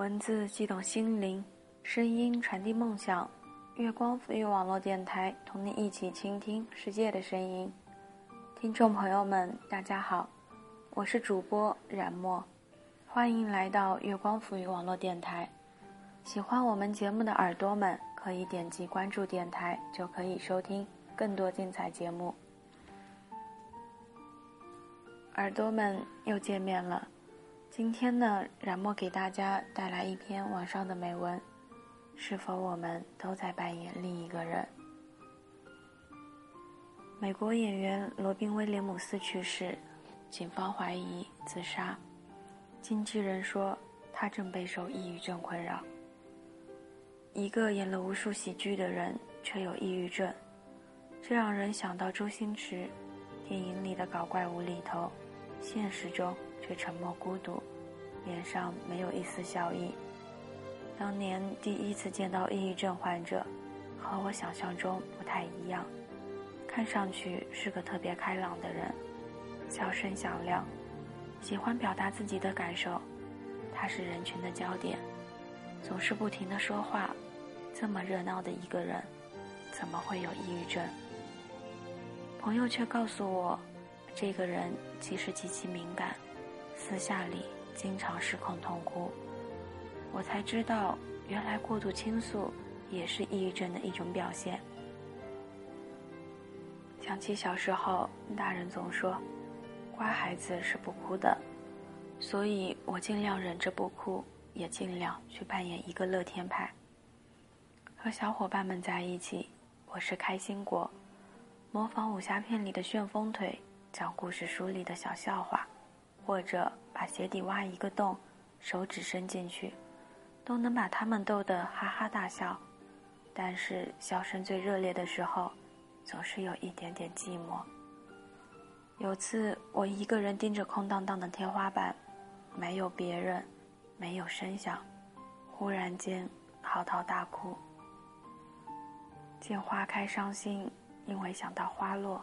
文字激动心灵，声音传递梦想。月光抚育网络电台，同你一起倾听世界的声音。听众朋友们，大家好，我是主播冉墨，欢迎来到月光抚育网络电台。喜欢我们节目的耳朵们，可以点击关注电台，就可以收听更多精彩节目。耳朵们又见面了。今天呢，冉墨给大家带来一篇网上的美文：是否我们都在扮演另一个人？美国演员罗宾威廉姆斯去世，警方怀疑自杀，经纪人说他正备受抑郁症困扰。一个演了无数喜剧的人，却有抑郁症，这让人想到周星驰电影里的搞怪无厘头，现实中。却沉默孤独，脸上没有一丝笑意。当年第一次见到抑郁症患者，和我想象中不太一样，看上去是个特别开朗的人，笑声响亮，喜欢表达自己的感受。他是人群的焦点，总是不停的说话。这么热闹的一个人，怎么会有抑郁症？朋友却告诉我，这个人其实极其敏感。私下里经常失控痛哭，我才知道，原来过度倾诉也是抑郁症的一种表现。想起小时候，大人总说，乖孩子是不哭的，所以我尽量忍着不哭，也尽量去扮演一个乐天派。和小伙伴们在一起，我是开心果，模仿武侠片里的旋风腿，讲故事书里的小笑话。或者把鞋底挖一个洞，手指伸进去，都能把他们逗得哈哈大笑。但是笑声最热烈的时候，总是有一点点寂寞。有次我一个人盯着空荡荡的天花板，没有别人，没有声响，忽然间嚎啕大哭。见花开伤心，因为想到花落；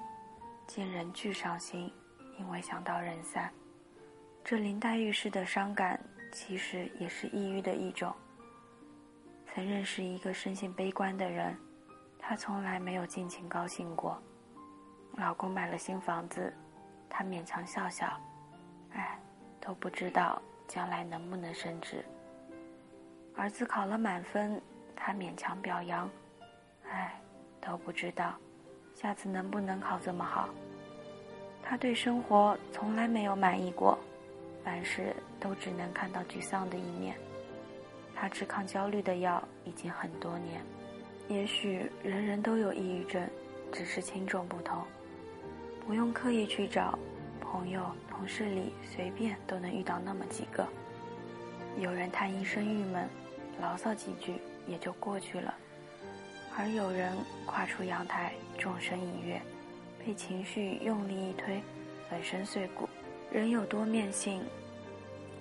见人聚伤心，因为想到人散。这林黛玉式的伤感，其实也是抑郁的一种。曾认识一个生性悲观的人，她从来没有尽情高兴过。老公买了新房子，她勉强笑笑，哎，都不知道将来能不能升职。儿子考了满分，她勉强表扬，哎，都不知道下次能不能考这么好。她对生活从来没有满意过。凡事都只能看到沮丧的一面。他吃抗焦虑的药已经很多年。也许人人都有抑郁症，只是轻重不同。不用刻意去找，朋友、同事里随便都能遇到那么几个。有人叹一声郁闷，牢骚几句也就过去了；而有人跨出阳台，纵身一跃，被情绪用力一推，粉身碎骨。人有多面性，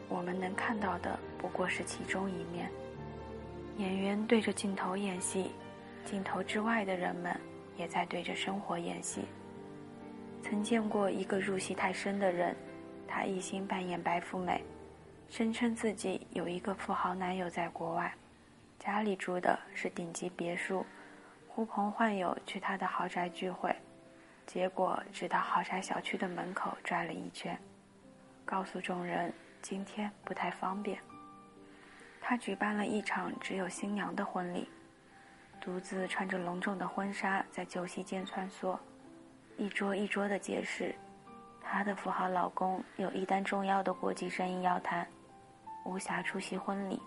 我们能看到的不过是其中一面。演员对着镜头演戏，镜头之外的人们也在对着生活演戏。曾见过一个入戏太深的人，他一心扮演白富美，声称自己有一个富豪男友在国外，家里住的是顶级别墅，呼朋唤友去他的豪宅聚会，结果只到豪宅小区的门口转了一圈。告诉众人，今天不太方便。他举办了一场只有新娘的婚礼，独自穿着隆重的婚纱在酒席间穿梭，一桌一桌的解释，她的富豪老公有一单重要的国际生意要谈，无暇出席婚礼。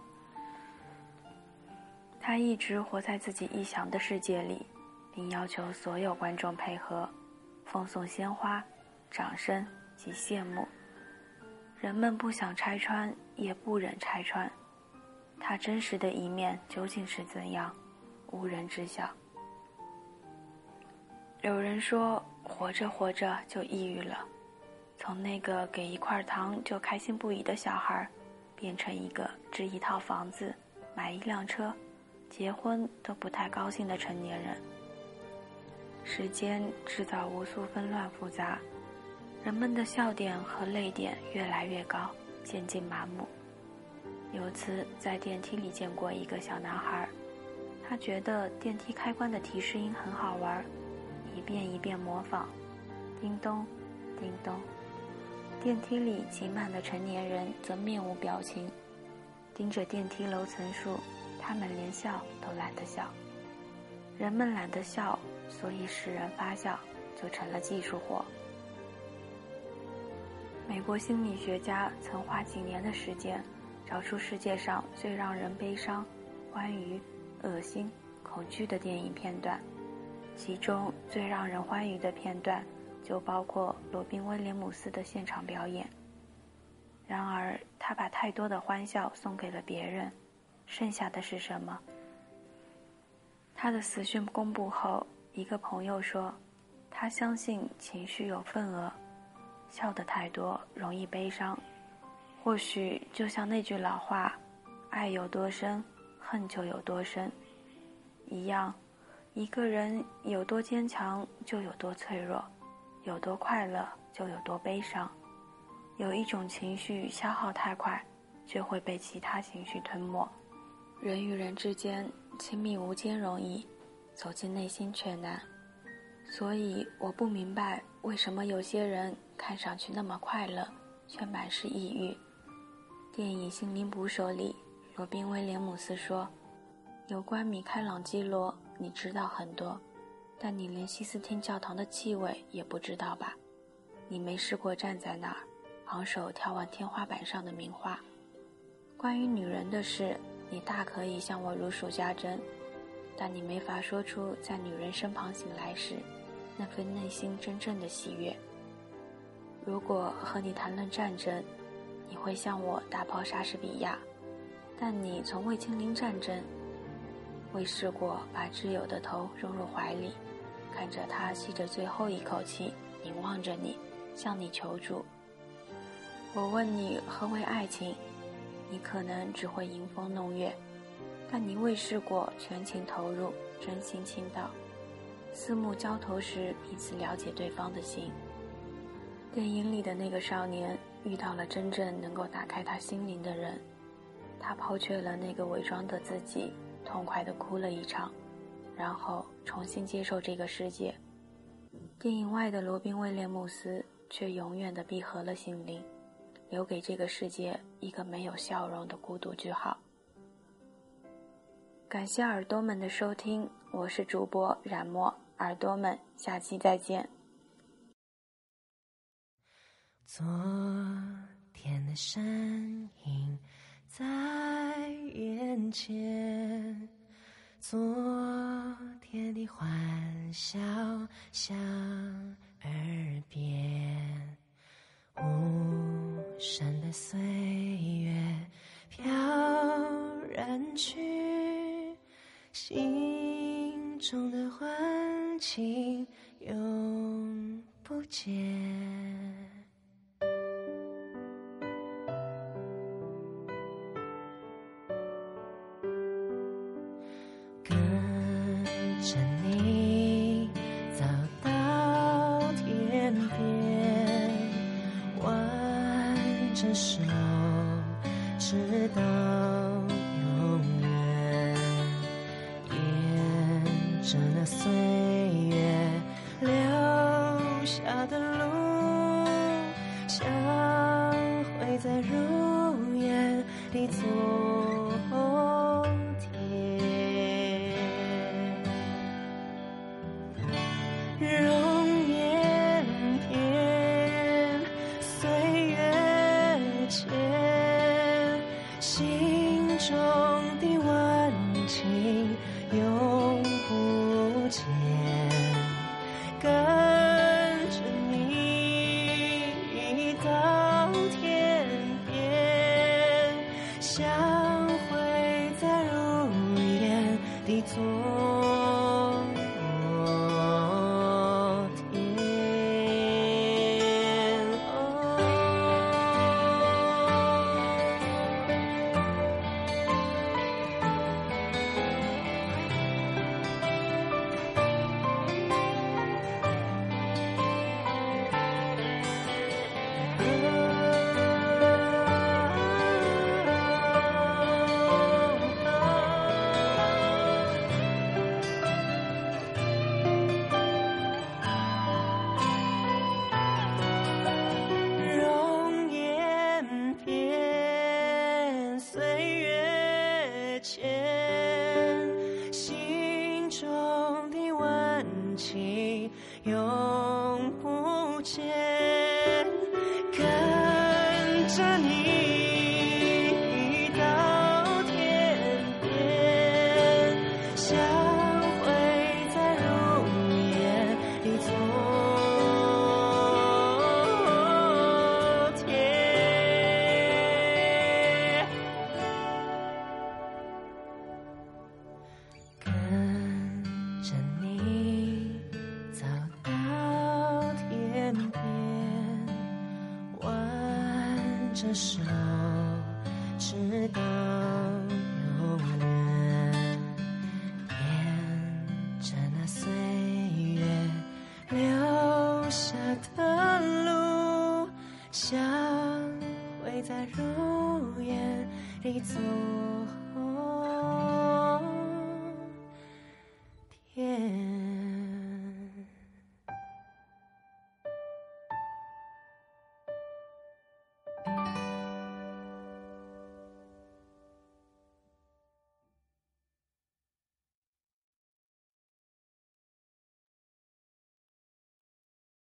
他一直活在自己臆想的世界里，并要求所有观众配合，奉送鲜花、掌声及谢幕。人们不想拆穿，也不忍拆穿，他真实的一面究竟是怎样，无人知晓。有人说，活着活着就抑郁了，从那个给一块糖就开心不已的小孩，变成一个置一套房子、买一辆车、结婚都不太高兴的成年人。时间制造无数纷乱复杂。人们的笑点和泪点越来越高，渐渐麻木。有次在电梯里见过一个小男孩，他觉得电梯开关的提示音很好玩，一遍一遍模仿，叮咚，叮咚。电梯里挤满了成年人，则面无表情，盯着电梯楼层数，他们连笑都懒得笑。人们懒得笑，所以使人发笑就成了技术活。美国心理学家曾花几年的时间，找出世界上最让人悲伤、欢愉、恶心、恐惧的电影片段，其中最让人欢愉的片段。就包括罗宾威廉姆斯的现场表演。然而，他把太多的欢笑送给了别人，剩下的是什么？他的死讯公布后，一个朋友说：“他相信情绪有份额，笑得太多容易悲伤。或许就像那句老话：‘爱有多深，恨就有多深’一样，一个人有多坚强，就有多脆弱。”有多快乐就有多悲伤，有一种情绪消耗太快，就会被其他情绪吞没。人与人之间亲密无间容易，走进内心却难。所以我不明白为什么有些人看上去那么快乐，却满是抑郁。电影《心灵捕手》里，罗宾威廉姆斯说：“有关米开朗基罗，你知道很多。”但你连西斯汀教堂的气味也不知道吧？你没试过站在那儿，昂首眺望天花板上的名画。关于女人的事，你大可以向我如数家珍，但你没法说出在女人身旁醒来时，那份内心真正的喜悦。如果和你谈论战争，你会向我大炮莎士比亚，但你从未亲临战争，未试过把挚友的头拥入怀里。看着他吸着最后一口气，凝望着你，向你求助。我问你何为爱情，你可能只会迎风弄月，但你未试过全情投入、真心倾倒，四目交投时彼此了解对方的心。电影里的那个少年遇到了真正能够打开他心灵的人，他抛却了那个伪装的自己，痛快地哭了一场。然后重新接受这个世界。电影外的罗宾威廉姆斯却永远的闭合了心灵，留给这个世界一个没有笑容的孤独句号。感谢耳朵们的收听，我是主播冉墨，耳朵们，下期再见。昨天的身影在眼前。昨天的欢笑响耳边，无声的岁月飘然去，心中的幻情永不见跟着你走到天边挽着手直到岁月留下的路相会在如烟的昨天。若天边，想。着手，直到